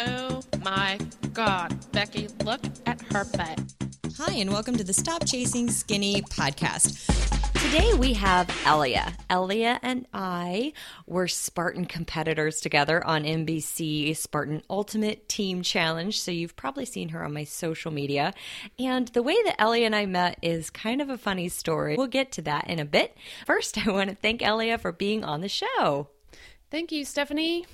Oh my god, Becky, look at her butt. Hi, and welcome to the Stop Chasing Skinny podcast. Today we have Elia. Elia and I were Spartan competitors together on NBC Spartan Ultimate Team Challenge. So you've probably seen her on my social media. And the way that Elia and I met is kind of a funny story. We'll get to that in a bit. First, I want to thank Elia for being on the show. Thank you, Stephanie.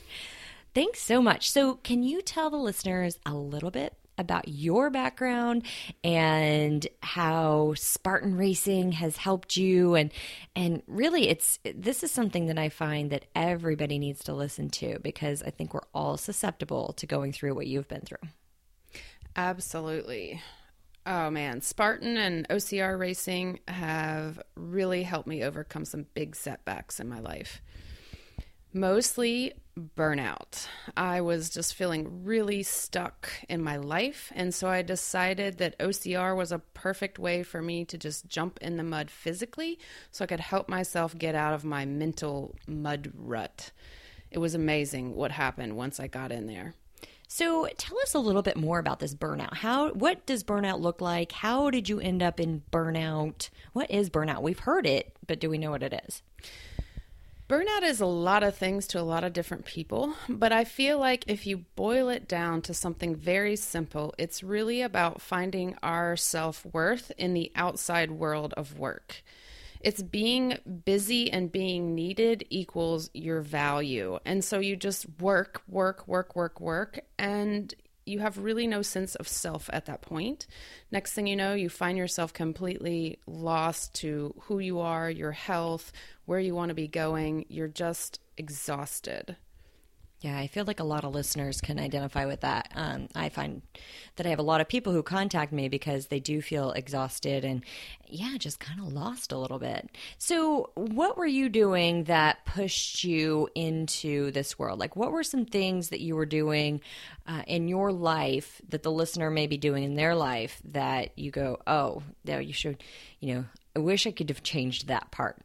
Thanks so much. So, can you tell the listeners a little bit about your background and how Spartan racing has helped you and and really it's this is something that I find that everybody needs to listen to because I think we're all susceptible to going through what you've been through. Absolutely. Oh man, Spartan and OCR racing have really helped me overcome some big setbacks in my life. Mostly burnout. I was just feeling really stuck in my life. And so I decided that OCR was a perfect way for me to just jump in the mud physically so I could help myself get out of my mental mud rut. It was amazing what happened once I got in there. So tell us a little bit more about this burnout. How what does burnout look like? How did you end up in burnout? What is burnout? We've heard it, but do we know what it is? Burnout is a lot of things to a lot of different people, but I feel like if you boil it down to something very simple, it's really about finding our self worth in the outside world of work. It's being busy and being needed equals your value. And so you just work, work, work, work, work, and you have really no sense of self at that point. Next thing you know, you find yourself completely lost to who you are, your health, where you want to be going. You're just exhausted. Yeah, I feel like a lot of listeners can identify with that. Um, I find that I have a lot of people who contact me because they do feel exhausted and, yeah, just kind of lost a little bit. So, what were you doing that pushed you into this world? Like, what were some things that you were doing uh, in your life that the listener may be doing in their life that you go, oh, no, you should, you know, I wish I could have changed that part?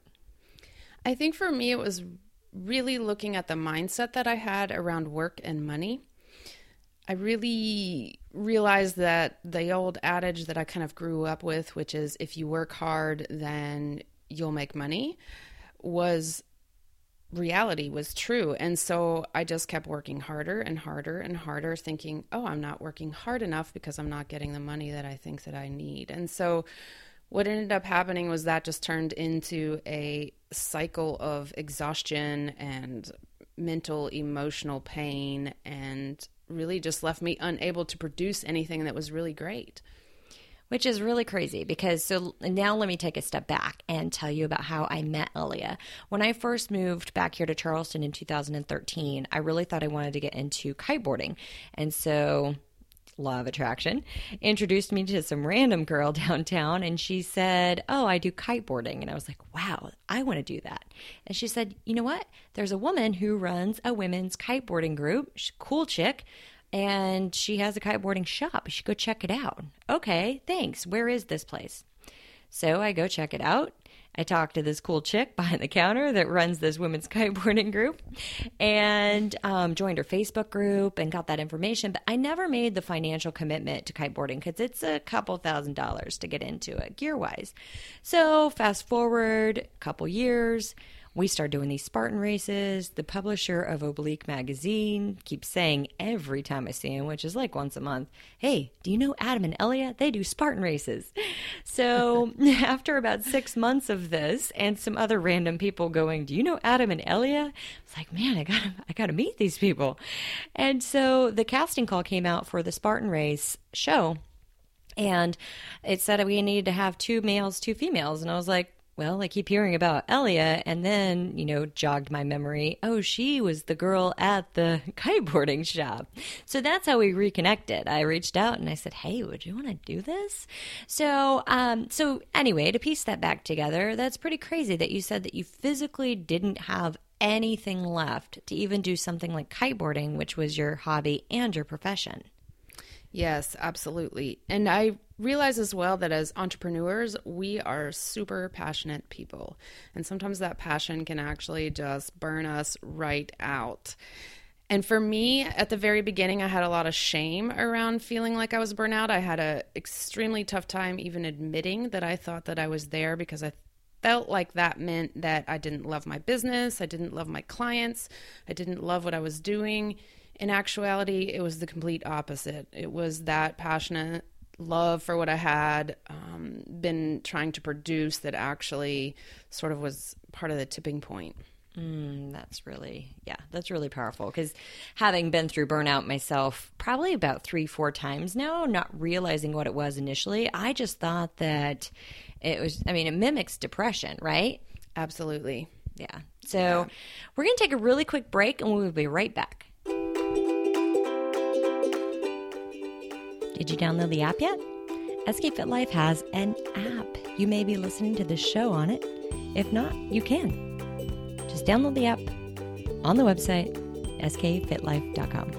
I think for me, it was really looking at the mindset that I had around work and money. I really realized that the old adage that I kind of grew up with, which is if you work hard, then you'll make money, was reality, was true. And so I just kept working harder and harder and harder, thinking, oh, I'm not working hard enough because I'm not getting the money that I think that I need. And so what ended up happening was that just turned into a cycle of exhaustion and mental emotional pain and really just left me unable to produce anything that was really great which is really crazy because so now let me take a step back and tell you about how I met Elia. When I first moved back here to Charleston in 2013, I really thought I wanted to get into kiteboarding. And so law of attraction, introduced me to some random girl downtown and she said, Oh, I do kiteboarding. And I was like, Wow, I want to do that. And she said, You know what? There's a woman who runs a women's kiteboarding group, She's cool chick, and she has a kiteboarding shop. You should go check it out. Okay, thanks. Where is this place? So I go check it out. I talked to this cool chick behind the counter that runs this women's kiteboarding group and um, joined her Facebook group and got that information. But I never made the financial commitment to kiteboarding because it's a couple thousand dollars to get into it gear wise. So, fast forward a couple years, we start doing these Spartan races. The publisher of Oblique magazine keeps saying every time I see him, which is like once a month, Hey, do you know Adam and Elia? They do Spartan races. So after about six months of this and some other random people going, Do you know Adam and Elia? It's like, man, I gotta I gotta meet these people. And so the casting call came out for the Spartan race show. And it said we needed to have two males, two females. And I was like, well, I keep hearing about Elia, and then, you know, jogged my memory. Oh, she was the girl at the kiteboarding shop. So that's how we reconnected. I reached out and I said, Hey, would you want to do this? So, um, so anyway, to piece that back together, that's pretty crazy that you said that you physically didn't have anything left to even do something like kiteboarding, which was your hobby and your profession. Yes, absolutely. And I realize as well that as entrepreneurs, we are super passionate people. And sometimes that passion can actually just burn us right out. And for me, at the very beginning, I had a lot of shame around feeling like I was burnout. I had a extremely tough time even admitting that I thought that I was there because I felt like that meant that I didn't love my business, I didn't love my clients, I didn't love what I was doing. In actuality, it was the complete opposite. It was that passionate love for what I had um, been trying to produce that actually sort of was part of the tipping point. Mm, that's really, yeah, that's really powerful because having been through burnout myself probably about three, four times now, not realizing what it was initially, I just thought that it was, I mean, it mimics depression, right? Absolutely. Yeah. So yeah. we're going to take a really quick break and we'll be right back. Did you download the app yet? Escape Fit Life has an app. You may be listening to this show on it. If not, you can. Just download the app on the website, skfitlife.com.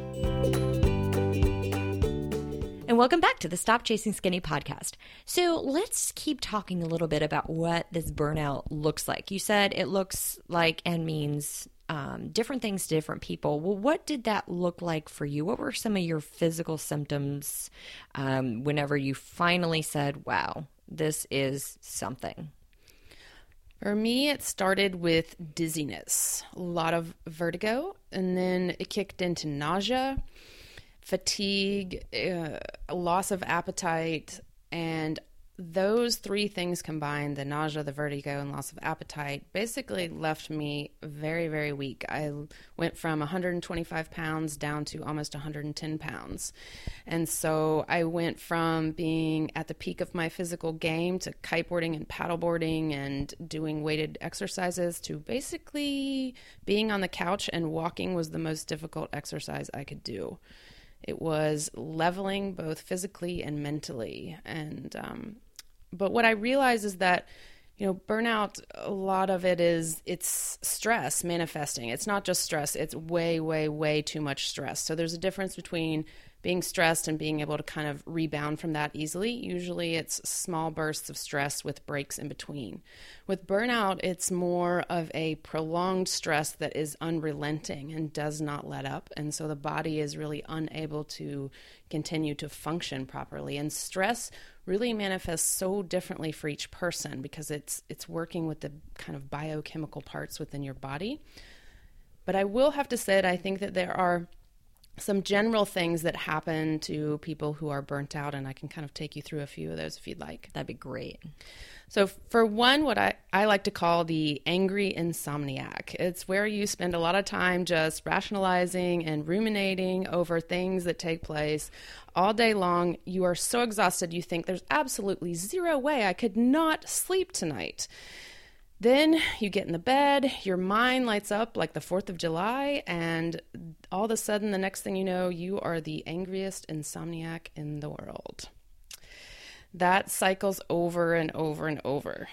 And welcome back to the Stop Chasing Skinny podcast. So let's keep talking a little bit about what this burnout looks like. You said it looks like and means um, different things to different people. Well, what did that look like for you? What were some of your physical symptoms um, whenever you finally said, wow, this is something? For me, it started with dizziness, a lot of vertigo, and then it kicked into nausea, fatigue, uh, loss of appetite, and those three things combined the nausea, the vertigo, and loss of appetite basically left me very, very weak. I went from 125 pounds down to almost 110 pounds. And so I went from being at the peak of my physical game to kiteboarding and paddleboarding and doing weighted exercises to basically being on the couch and walking was the most difficult exercise I could do. It was leveling both physically and mentally. And um, but what I realize is that you know burnout a lot of it is it's stress manifesting it's not just stress it's way way way too much stress so there's a difference between being stressed and being able to kind of rebound from that easily. Usually it's small bursts of stress with breaks in between. With burnout, it's more of a prolonged stress that is unrelenting and does not let up. And so the body is really unable to continue to function properly. And stress really manifests so differently for each person because it's it's working with the kind of biochemical parts within your body. But I will have to say that I think that there are some general things that happen to people who are burnt out, and I can kind of take you through a few of those if you'd like. That'd be great. So, for one, what I, I like to call the angry insomniac, it's where you spend a lot of time just rationalizing and ruminating over things that take place all day long. You are so exhausted, you think there's absolutely zero way I could not sleep tonight. Then you get in the bed, your mind lights up like the 4th of July, and all of a sudden, the next thing you know, you are the angriest insomniac in the world. That cycles over and over and over.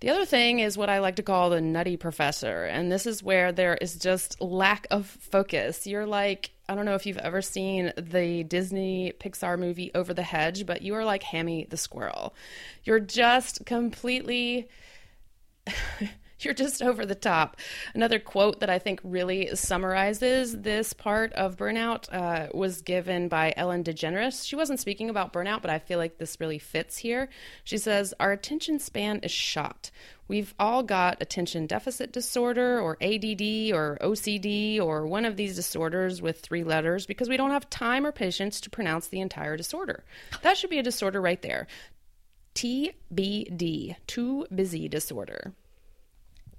The other thing is what I like to call the nutty professor, and this is where there is just lack of focus. You're like, I don't know if you've ever seen the Disney Pixar movie Over the Hedge, but you are like Hammy the squirrel. You're just completely you're just over the top. Another quote that I think really summarizes this part of burnout uh, was given by Ellen DeGeneres. She wasn't speaking about burnout, but I feel like this really fits here. She says, Our attention span is shot. We've all got attention deficit disorder or ADD or OCD or one of these disorders with three letters because we don't have time or patience to pronounce the entire disorder. That should be a disorder right there. TBD, too busy disorder.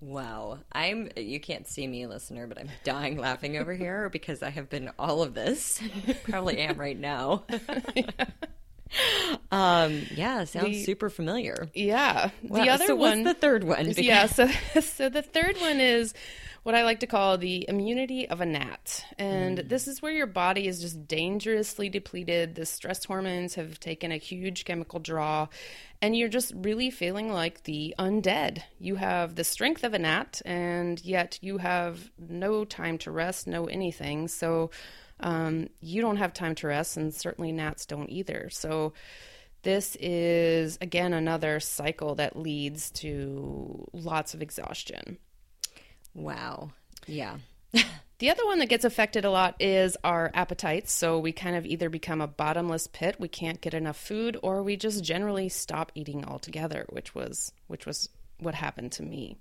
Wow. I'm you can't see me listener, but I'm dying laughing over here because I have been all of this. Probably am right now. yeah. Um yeah, sounds the, super familiar. Yeah. The other so one what's the third one? Because... Yeah, so so the third one is what I like to call the immunity of a gnat. And mm. this is where your body is just dangerously depleted. The stress hormones have taken a huge chemical draw, and you're just really feeling like the undead. You have the strength of a gnat, and yet you have no time to rest, no anything. So um, you don't have time to rest, and certainly gnats don't either. So this is, again, another cycle that leads to lots of exhaustion. Wow. Yeah. The other one that gets affected a lot is our appetites. So we kind of either become a bottomless pit, we can't get enough food, or we just generally stop eating altogether, which was which was what happened to me.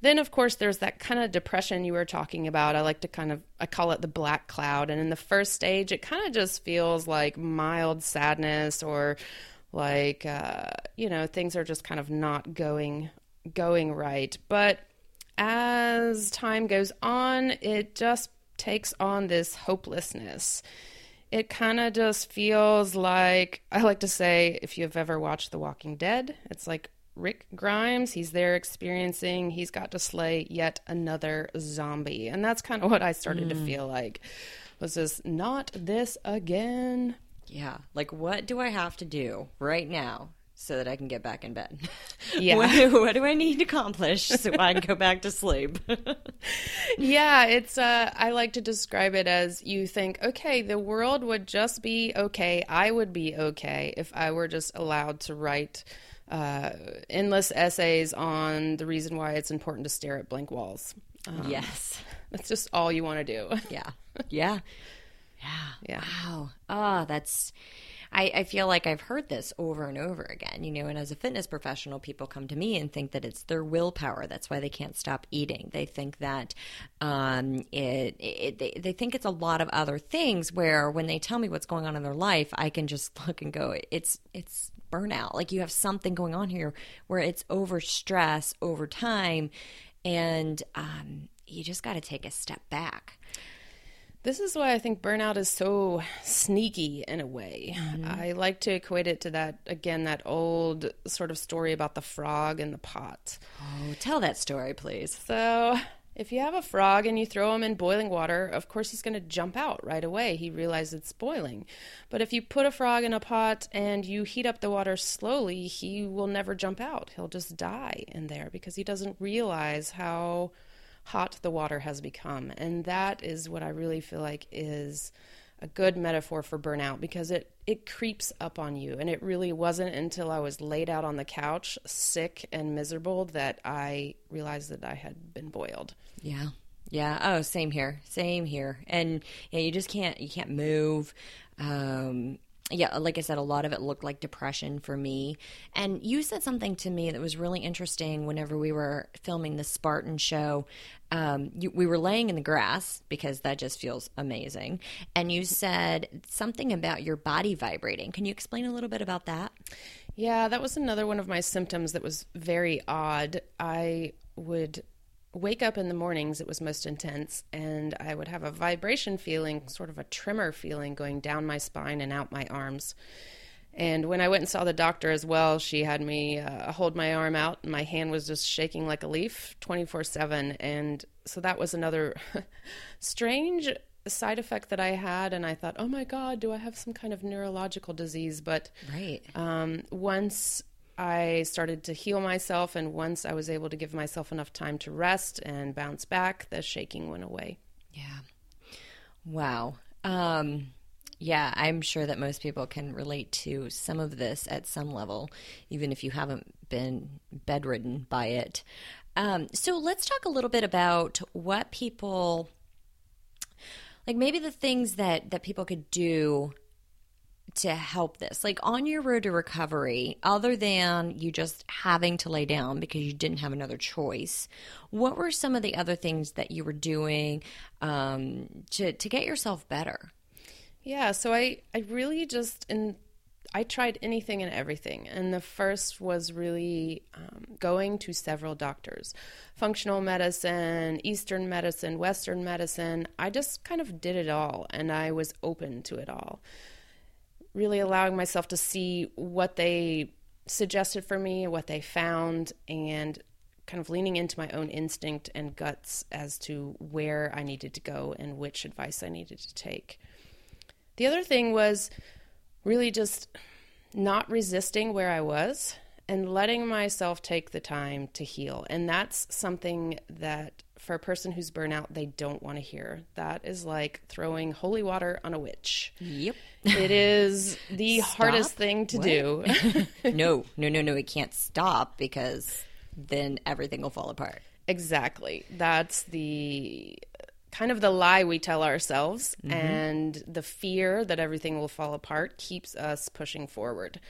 Then of course there's that kind of depression you were talking about. I like to kind of I call it the black cloud. And in the first stage it kind of just feels like mild sadness or like uh, you know, things are just kind of not going going right. But as time goes on, it just takes on this hopelessness. It kind of just feels like, I like to say, if you've ever watched The Walking Dead, it's like Rick Grimes. He's there experiencing, he's got to slay yet another zombie. And that's kind of what I started to mm. feel like. Was this not this again? Yeah. Like, what do I have to do right now so that I can get back in bed? Yeah. what, what do I need to accomplish so I can go back to sleep? yeah, it's uh I like to describe it as you think, okay, the world would just be okay. I would be okay if I were just allowed to write uh, endless essays on the reason why it's important to stare at blank walls. Um, yes. That's just all you want to do. Yeah. Yeah. Yeah. Yeah. Wow. Ah, that's. I, I feel like I've heard this over and over again, you know, and as a fitness professional, people come to me and think that it's their willpower. That's why they can't stop eating. They think that um, it, it they, they think it's a lot of other things where when they tell me what's going on in their life, I can just look and go, it's, it's, burnout like you have something going on here where it's over stress over time and um, you just got to take a step back This is why I think burnout is so sneaky in a way. Mm-hmm. I like to equate it to that, again, that old sort of story about the frog and the pot. oh tell that story please So, if you have a frog and you throw him in boiling water, of course he's going to jump out right away. He realizes it's boiling. But if you put a frog in a pot and you heat up the water slowly, he will never jump out. He'll just die in there because he doesn't realize how hot the water has become. And that is what I really feel like is a good metaphor for burnout because it it creeps up on you and it really wasn't until I was laid out on the couch sick and miserable that I realized that I had been boiled. Yeah. Yeah. Oh, same here. Same here. And yeah, you just can't you can't move. Um yeah, like I said, a lot of it looked like depression for me. And you said something to me that was really interesting whenever we were filming the Spartan show. Um, you, we were laying in the grass because that just feels amazing. And you said something about your body vibrating. Can you explain a little bit about that? Yeah, that was another one of my symptoms that was very odd. I would wake up in the mornings, it was most intense, and I would have a vibration feeling, sort of a tremor feeling going down my spine and out my arms. And when I went and saw the doctor as well, she had me uh, hold my arm out, and my hand was just shaking like a leaf 24 7. And so that was another strange side effect that I had. And I thought, oh my God, do I have some kind of neurological disease? But Right. um, once I started to heal myself, and once I was able to give myself enough time to rest and bounce back, the shaking went away. Yeah. Wow. Um, yeah, I'm sure that most people can relate to some of this at some level, even if you haven't been bedridden by it. Um, so let's talk a little bit about what people like maybe the things that that people could do to help this like on your road to recovery other than you just having to lay down because you didn't have another choice what were some of the other things that you were doing um, to, to get yourself better Yeah, so I, I really just in I tried anything and everything, and the first was really um, going to several doctors, functional medicine, Eastern medicine, Western medicine. I just kind of did it all, and I was open to it all. Really allowing myself to see what they suggested for me, what they found, and kind of leaning into my own instinct and guts as to where I needed to go and which advice I needed to take. The other thing was really just not resisting where I was and letting myself take the time to heal. And that's something that for a person who's burnout, they don't want to hear. That is like throwing holy water on a witch. yep It is the hardest thing to What? do. no no no no it can't stop because then everything will fall apart Exactly. That's the kind of the lie we tell ourselves mm-hmm. and the fear that everything will fall apart keeps us pushing forward.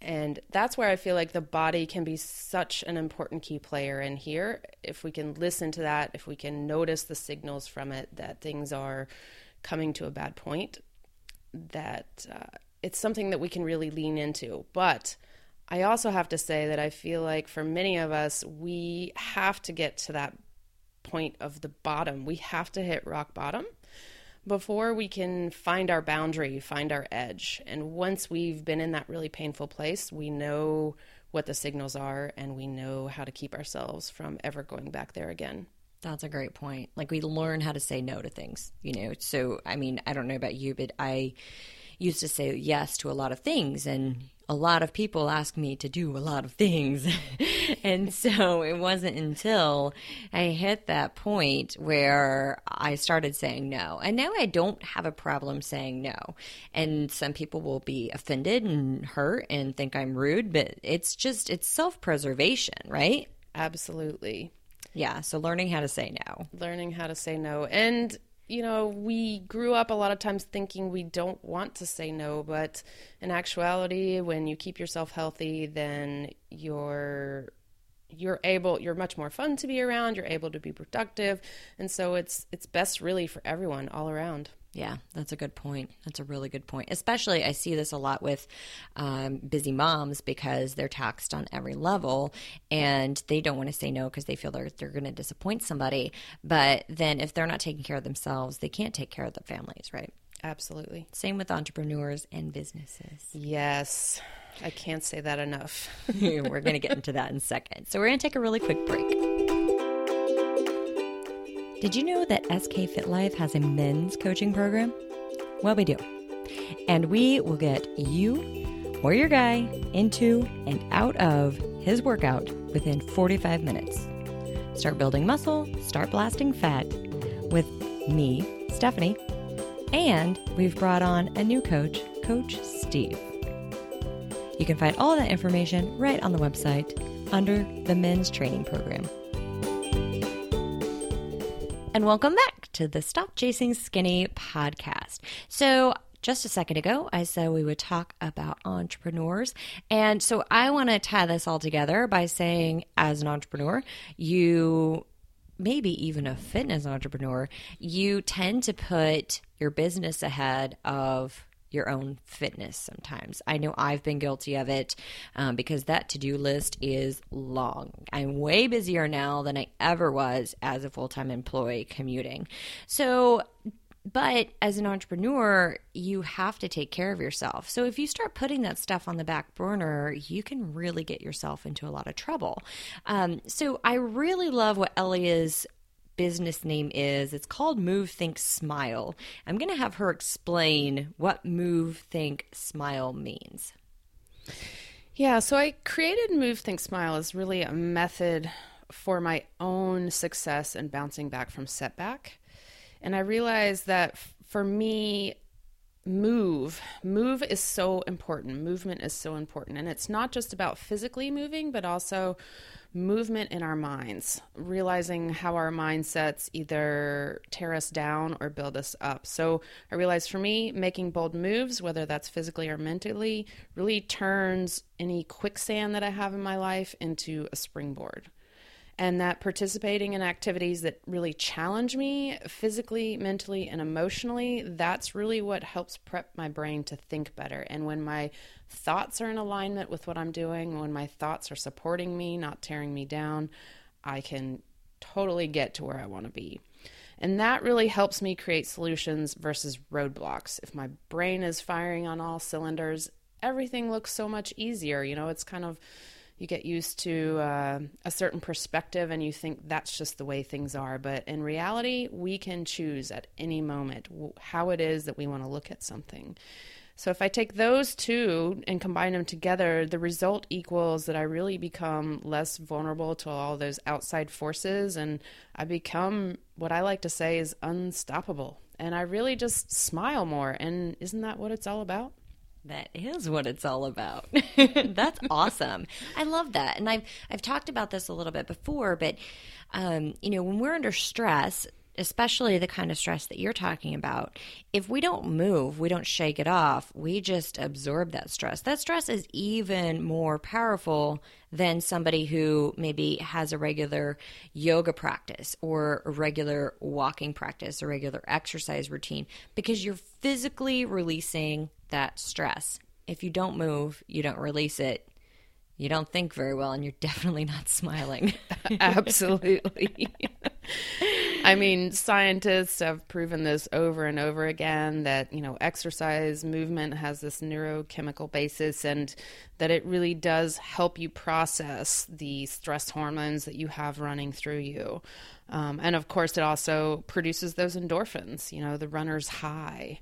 And that's where I feel like the body can be such an important key player in here. If we can listen to that, if we can notice the signals from it that things are coming to a bad point, that uh, it's something that we can really lean into. But I also have to say that I feel like for many of us, we have to get to that point of the bottom. We have to hit rock bottom before we can find our boundary, find our edge. And once we've been in that really painful place, we know what the signals are and we know how to keep ourselves from ever going back there again. That's a great point. Like we learn how to say no to things, you know. So, I mean, I don't know about you, but I used to say yes to a lot of things and a lot of people ask me to do a lot of things. and so it wasn't until I hit that point where I started saying no. And now I don't have a problem saying no. And some people will be offended and hurt and think I'm rude, but it's just, it's self preservation, right? Absolutely. Yeah. So learning how to say no. Learning how to say no. And you know, we grew up a lot of times thinking we don't want to say no, but in actuality, when you keep yourself healthy, then you're you're able you're much more fun to be around you're able to be productive. And so it's it's best really for everyone all around Yeah, that's a good point. That's a really good point. Especially, I see this a lot with um, busy moms because they're taxed on every level and they don't want to say no because they feel they're, they're going to disappoint somebody. But then if they're not taking care of themselves, they can't take care of their families, right? absolutely Same with entrepreneurs and businesses. yes i can't say that enough we're going to get into that in a second. So, we're going to take a really quick break. Did you know that SK Fit Life has a men's coaching program? Well, we do. And we will get you or your guy into and out of his workout within 45 minutes. Start building muscle, start blasting fat with me, Stephanie, and we've brought on a new coach, Coach Steve. You can find all that information right on the website under the men's training program. And welcome back to the Stop Chasing Skinny podcast. So, just a second ago, I said we would talk about entrepreneurs. And so, I want to tie this all together by saying, as an entrepreneur, you maybe even a fitness entrepreneur, you tend to put your business ahead of your own fitness sometimes. I know I've been guilty of it um, because that to do list is long. I'm way busier now than I ever was as a full time employee commuting. So, but as an entrepreneur, you have to take care of yourself. So if you start putting that stuff on the back burner, you can really get yourself into a lot of trouble. Um, so I really love what Elia's business name is. It's called Move Think Smile. I'm going to have her explain what Move Think Smile means. Yeah, so I created Move Think Smile as really a method for my own success and bouncing back from setback. And I realized that for me, move, move is so important. Movement is so important. And it's not just about physically moving, but also movement in our minds, realizing how our mindsets either tear us down or build us up. So I realized for me, making bold moves, whether that's physically or mentally, really turns any quicksand that I have in my life into a springboard. And that participating in activities that really challenge me physically, mentally, and emotionally, that's really what helps prep my brain to think better. And when my thoughts are in alignment with what I'm doing, when my thoughts are supporting me, not tearing me down, I can totally get to where I want to be. And that really helps me create solutions versus roadblocks. If my brain is firing on all cylinders, everything looks so much easier. You know, it's kind of you get used to uh, a certain perspective and you think that's just the way things are. But in reality, we can choose at any moment how it is that we want to look at something. So if I take those two and combine them together, the result equals that I really become less vulnerable to all those outside forces and I become what I like to say is unstoppable. And I really just smile more. And isn't that what it's all about? That is what it's all about. That's awesome. I love that. And I've I've talked about this a little bit before, but um, you know, when we're under stress, especially the kind of stress that you're talking about, if we don't move, we don't shake it off, we just absorb that stress. That stress is even more powerful than somebody who maybe has a regular yoga practice or a regular walking practice, a regular exercise routine, because you're physically releasing that stress. If you don't move, you don't release it, you don't think very well and you're definitely not smiling. Absolutely. I mean, scientists have proven this over and over again that, you know, exercise movement has this neurochemical basis and that it really does help you process the stress hormones that you have running through you. Um, and of course, it also produces those endorphins, you know, the runner's high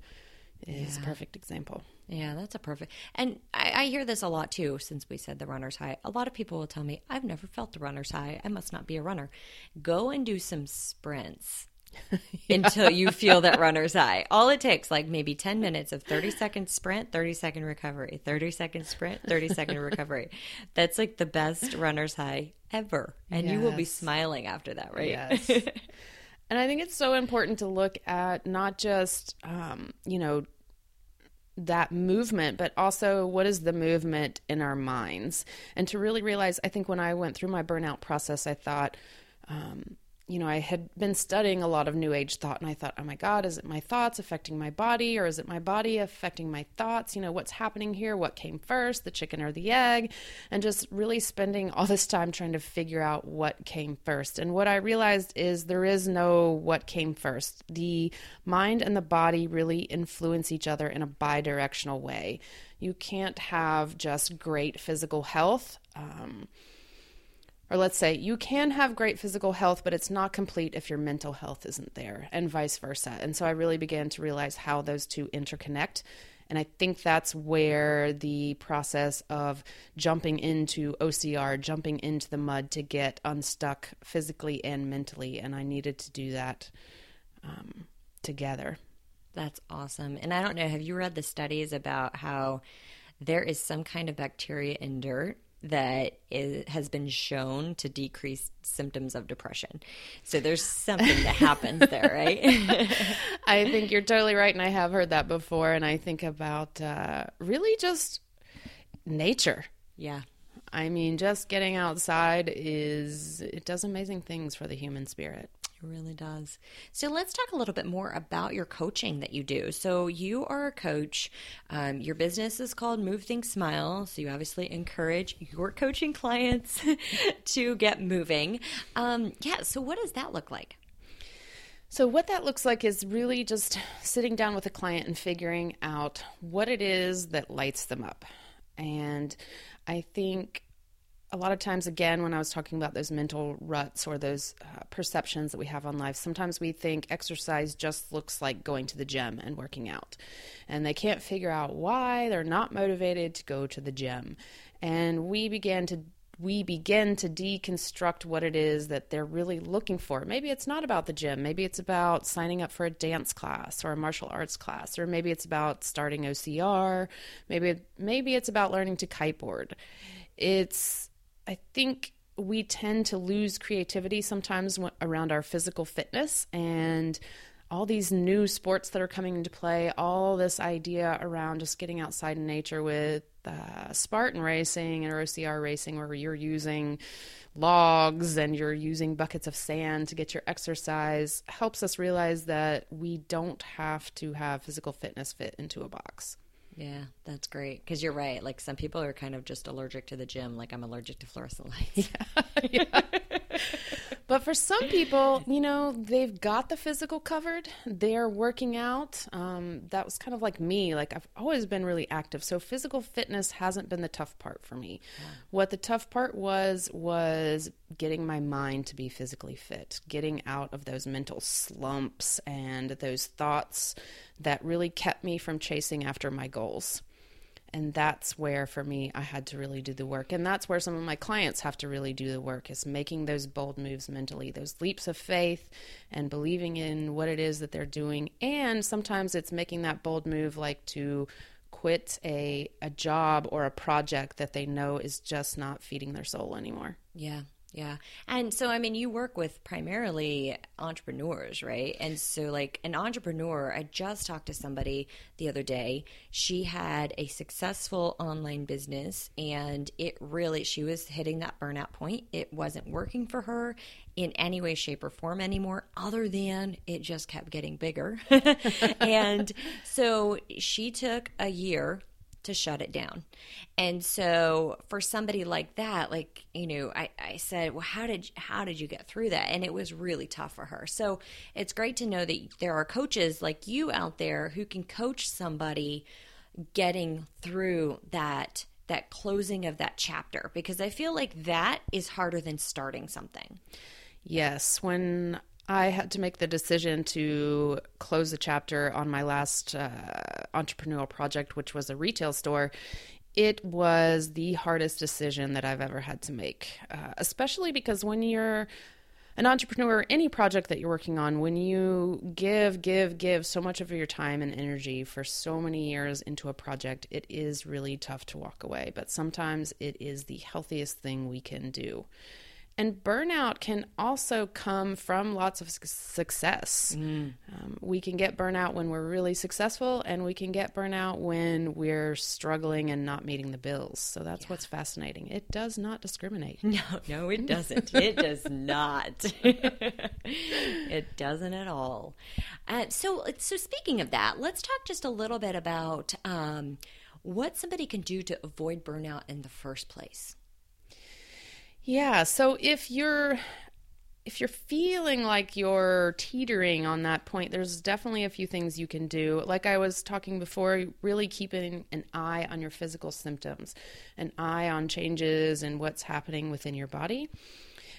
is yeah. a perfect example. Yeah, that's a perfect. And I, I, hear this a lot too since we said the runner's high. A lot of people will tell me, I've never felt the runner's high. I must not be a runner. Go and do some sprints. yeah. Until you feel that runner's high. All it takes, like maybe 10 minutes of 30 second sprint, 30 second recovery, 30 second sprint, 30 second recovery. That's like the best runner's high ever. And yes. you will be smiling after that, right? Yes. And I think it's so important to look at not just, um, you know, that movement, but also what is the movement in our minds? And to really realize, I think when I went through my burnout process, I thought, um, you know, I had been studying a lot of New Age thought, and I thought, oh my God, is it my thoughts affecting my body, or is it my body affecting my thoughts? You know, what's happening here? What came first, the chicken or the egg? And just really spending all this time trying to figure out what came first. And what I realized is there is no what came first. The mind and the body really influence each other in a bi directional way. You can't have just great physical health. Um, or let's say you can have great physical health, but it's not complete if your mental health isn't there, and vice versa. And so I really began to realize how those two interconnect. And I think that's where the process of jumping into OCR, jumping into the mud to get unstuck physically and mentally. And I needed to do that um, together. That's awesome. And I don't know, have you read the studies about how there is some kind of bacteria in dirt that is, has been shown to decrease symptoms of depression. So there's something that happens there, right? I think you're totally right. And I have heard that before. And I think about uh, really just nature. Yeah. I mean, just getting outside is, it does amazing things for the human spirit. Really does. So let's talk a little bit more about your coaching that you do. So you are a coach. Um, your business is called Move Think Smile. So you obviously encourage your coaching clients to get moving. Um, yeah. So what does that look like? So, what that looks like is really just sitting down with a client and figuring out what it is that lights them up. And I think a lot of times, again, when I was talking about those mental ruts or those uh, perceptions that we have on life, sometimes we think exercise just looks like going to the gym and working out. And they can't figure out why they're not motivated to go to the gym. And we began to we begin to deconstruct what it is that they're really looking for. Maybe it's not about the gym. Maybe it's about signing up for a dance class or a martial arts class, or maybe it's about starting OCR. Maybe maybe it's about learning to kiteboard. It's I think we tend to lose creativity sometimes around our physical fitness and all these new sports that are coming into play, all this idea around just getting outside in nature with uh, Spartan racing and OCR racing, where you're using logs and you're using buckets of sand to get your exercise, helps us realize that we don't have to have physical fitness fit into a box. Yeah, that's great. Because you're right. Like some people are kind of just allergic to the gym, like I'm allergic to fluorescent lights. Yeah. yeah. but for some people, you know, they've got the physical covered. They're working out. Um, that was kind of like me. Like I've always been really active. So physical fitness hasn't been the tough part for me. Yeah. What the tough part was, was getting my mind to be physically fit, getting out of those mental slumps and those thoughts that really kept me from chasing after my goals. And that's where, for me, I had to really do the work. And that's where some of my clients have to really do the work is making those bold moves mentally, those leaps of faith and believing in what it is that they're doing. And sometimes it's making that bold move, like to quit a, a job or a project that they know is just not feeding their soul anymore. Yeah, Yeah. And so, I mean, you work with primarily entrepreneurs, right? And so, like, an entrepreneur, I just talked to somebody the other day. She had a successful online business and it really, she was hitting that burnout point. It wasn't working for her in any way, shape, or form anymore, other than it just kept getting bigger. and so she took a year to shut it down. And so for somebody like that, like, you know, I, I said, well, how did, how did you get through that? And it was really tough for her. So it's great to know that there are coaches like you out there who can coach somebody getting through that, that closing of that chapter, because I feel like that is harder than starting something. Yes. When I had to make the decision to close the chapter on my last uh, entrepreneurial project, which was a retail store. It was the hardest decision that I've ever had to make, uh, especially because when you're an entrepreneur, any project that you're working on, when you give, give, give so much of your time and energy for so many years into a project, it is really tough to walk away. But sometimes it is the healthiest thing we can do. And burnout can also come from lots of success. Mm. Um, we can get burnout when we're really successful, and we can get burnout when we're struggling and not meeting the bills. So that's yeah. what's fascinating. It does not discriminate. No, no, it doesn't. it does not. it doesn't at all. Uh, so, so speaking of that, let's talk just a little bit about um, what somebody can do to avoid burnout in the first place. Yeah. So if you're if you're feeling like you're teetering on that point, there's definitely a few things you can do. Like I was talking before, really keeping an eye on your physical symptoms, an eye on changes and what's happening within your body.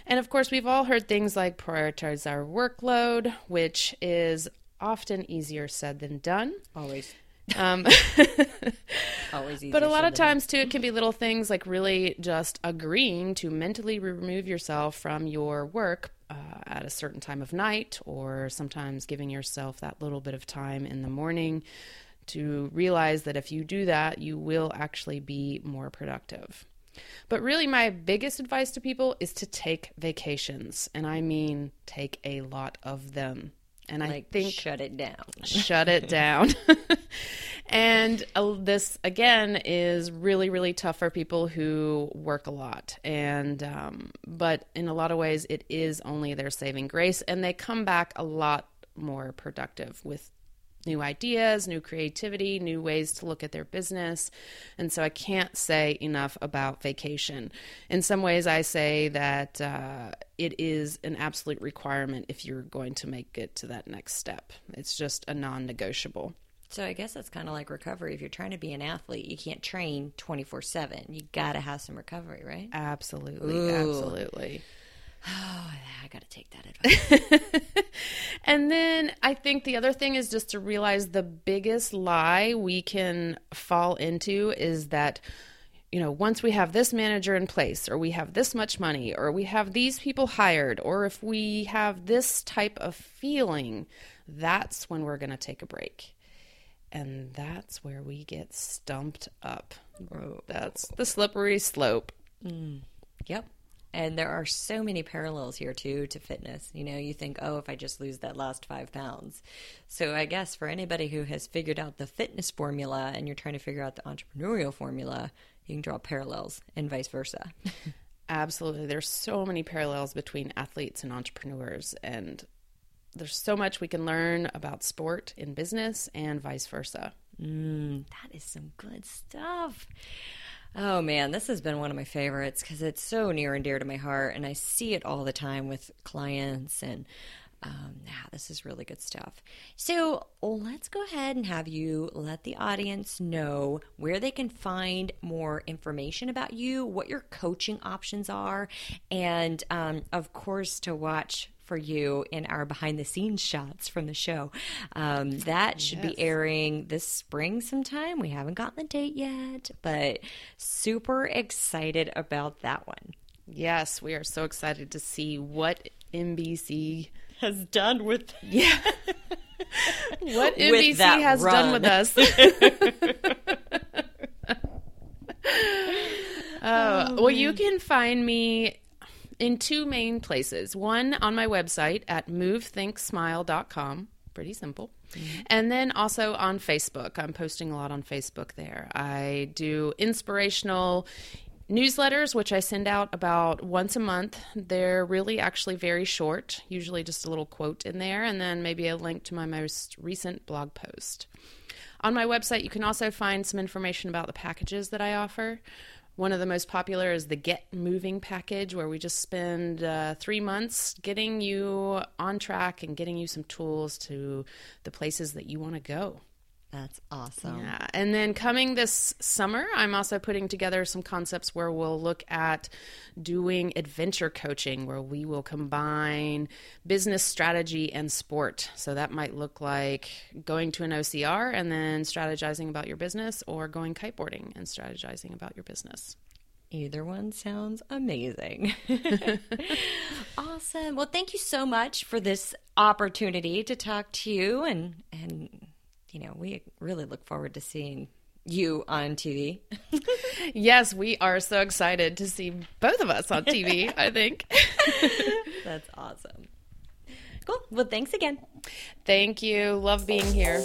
And of course, we've all heard things like prioritize our workload, which is often easier said than done. Always. Um, Always easy. But a lot of times too, it can be little things like really just agreeing to mentally remove yourself from your work uh, at a certain time of night, or sometimes giving yourself that little bit of time in the morning to realize that if you do that, you will actually be more productive. But really, my biggest advice to people is to take vacations. And I mean, take a lot of them. And like, I think shut it down. shut it down. and uh, this again is really really tough for people who work a lot. And um, but in a lot of ways, it is only their saving grace, and they come back a lot more productive with new ideas, new creativity, new ways to look at their business. And so I can't say enough about vacation. In some ways, I say that uh, it is an absolute requirement if you're going to make it to that next step. It's just a non negotiable. So I guess that's kind of like recovery. If you're trying to be an athlete, you can't train 24 7. You got to have some recovery, right? Absolutely. Ooh. Absolutely. Oh, I got to take that advice. and then I think the other thing is just to realize the biggest lie we can fall into is that you know, once we have this manager in place, or we have this much money, or we have these people hired, or if we have this type of feeling, that's when we're going to take a break. And that's where we get stumped up. That's the slippery slope. Mm. Yep. And there are so many parallels here too to fitness. You know, you think, oh, if I just lose that last five pounds. So I guess for anybody who has figured out the fitness formula and you're trying to figure out the entrepreneurial formula, you can draw parallels and vice versa. Absolutely. There's so many parallels between athletes and entrepreneurs and there's so much we can learn about sport in business and vice versa. Mm, that is some good stuff. Oh man, this has been one of my favorites because it's so near and dear to my heart, and I see it all the time with clients. And um, yeah, this is really good stuff. So let's go ahead and have you let the audience know where they can find more information about you, what your coaching options are, and um, of course to watch for you in our behind the scenes shots from the show. Um, that should yes. be airing this spring sometime. We haven't gotten the date yet, but super excited about that one. Yes, we are so excited to see what NBC has done with yeah what NBC has run. done with us. oh, well, you can find me in two main places. One on my website at movethinksmile.com. Pretty simple. Mm-hmm. And then also on Facebook. I'm posting a lot on Facebook there. I do inspirational newsletters, which I send out about once a month. They're really actually very short, usually just a little quote in there, and then maybe a link to my most recent blog post. On my website, you can also find some information about the packages that I offer. One of the most popular is the Get Moving package, where we just spend uh, three months getting you on track and getting you some tools to the places that you want to go. That's awesome. Yeah. And then coming this summer, I'm also putting together some concepts where we'll look at doing adventure coaching, where we will combine business strategy and sport. So that might look like going to an OCR and then strategizing about your business, or going kiteboarding and strategizing about your business. Either one sounds amazing. awesome. Well, thank you so much for this opportunity to talk to you and and you know, we really look forward to seeing you on TV. yes, we are so excited to see both of us on TV, I think. That's awesome. Cool. Well, thanks again. Thank you. Love being here.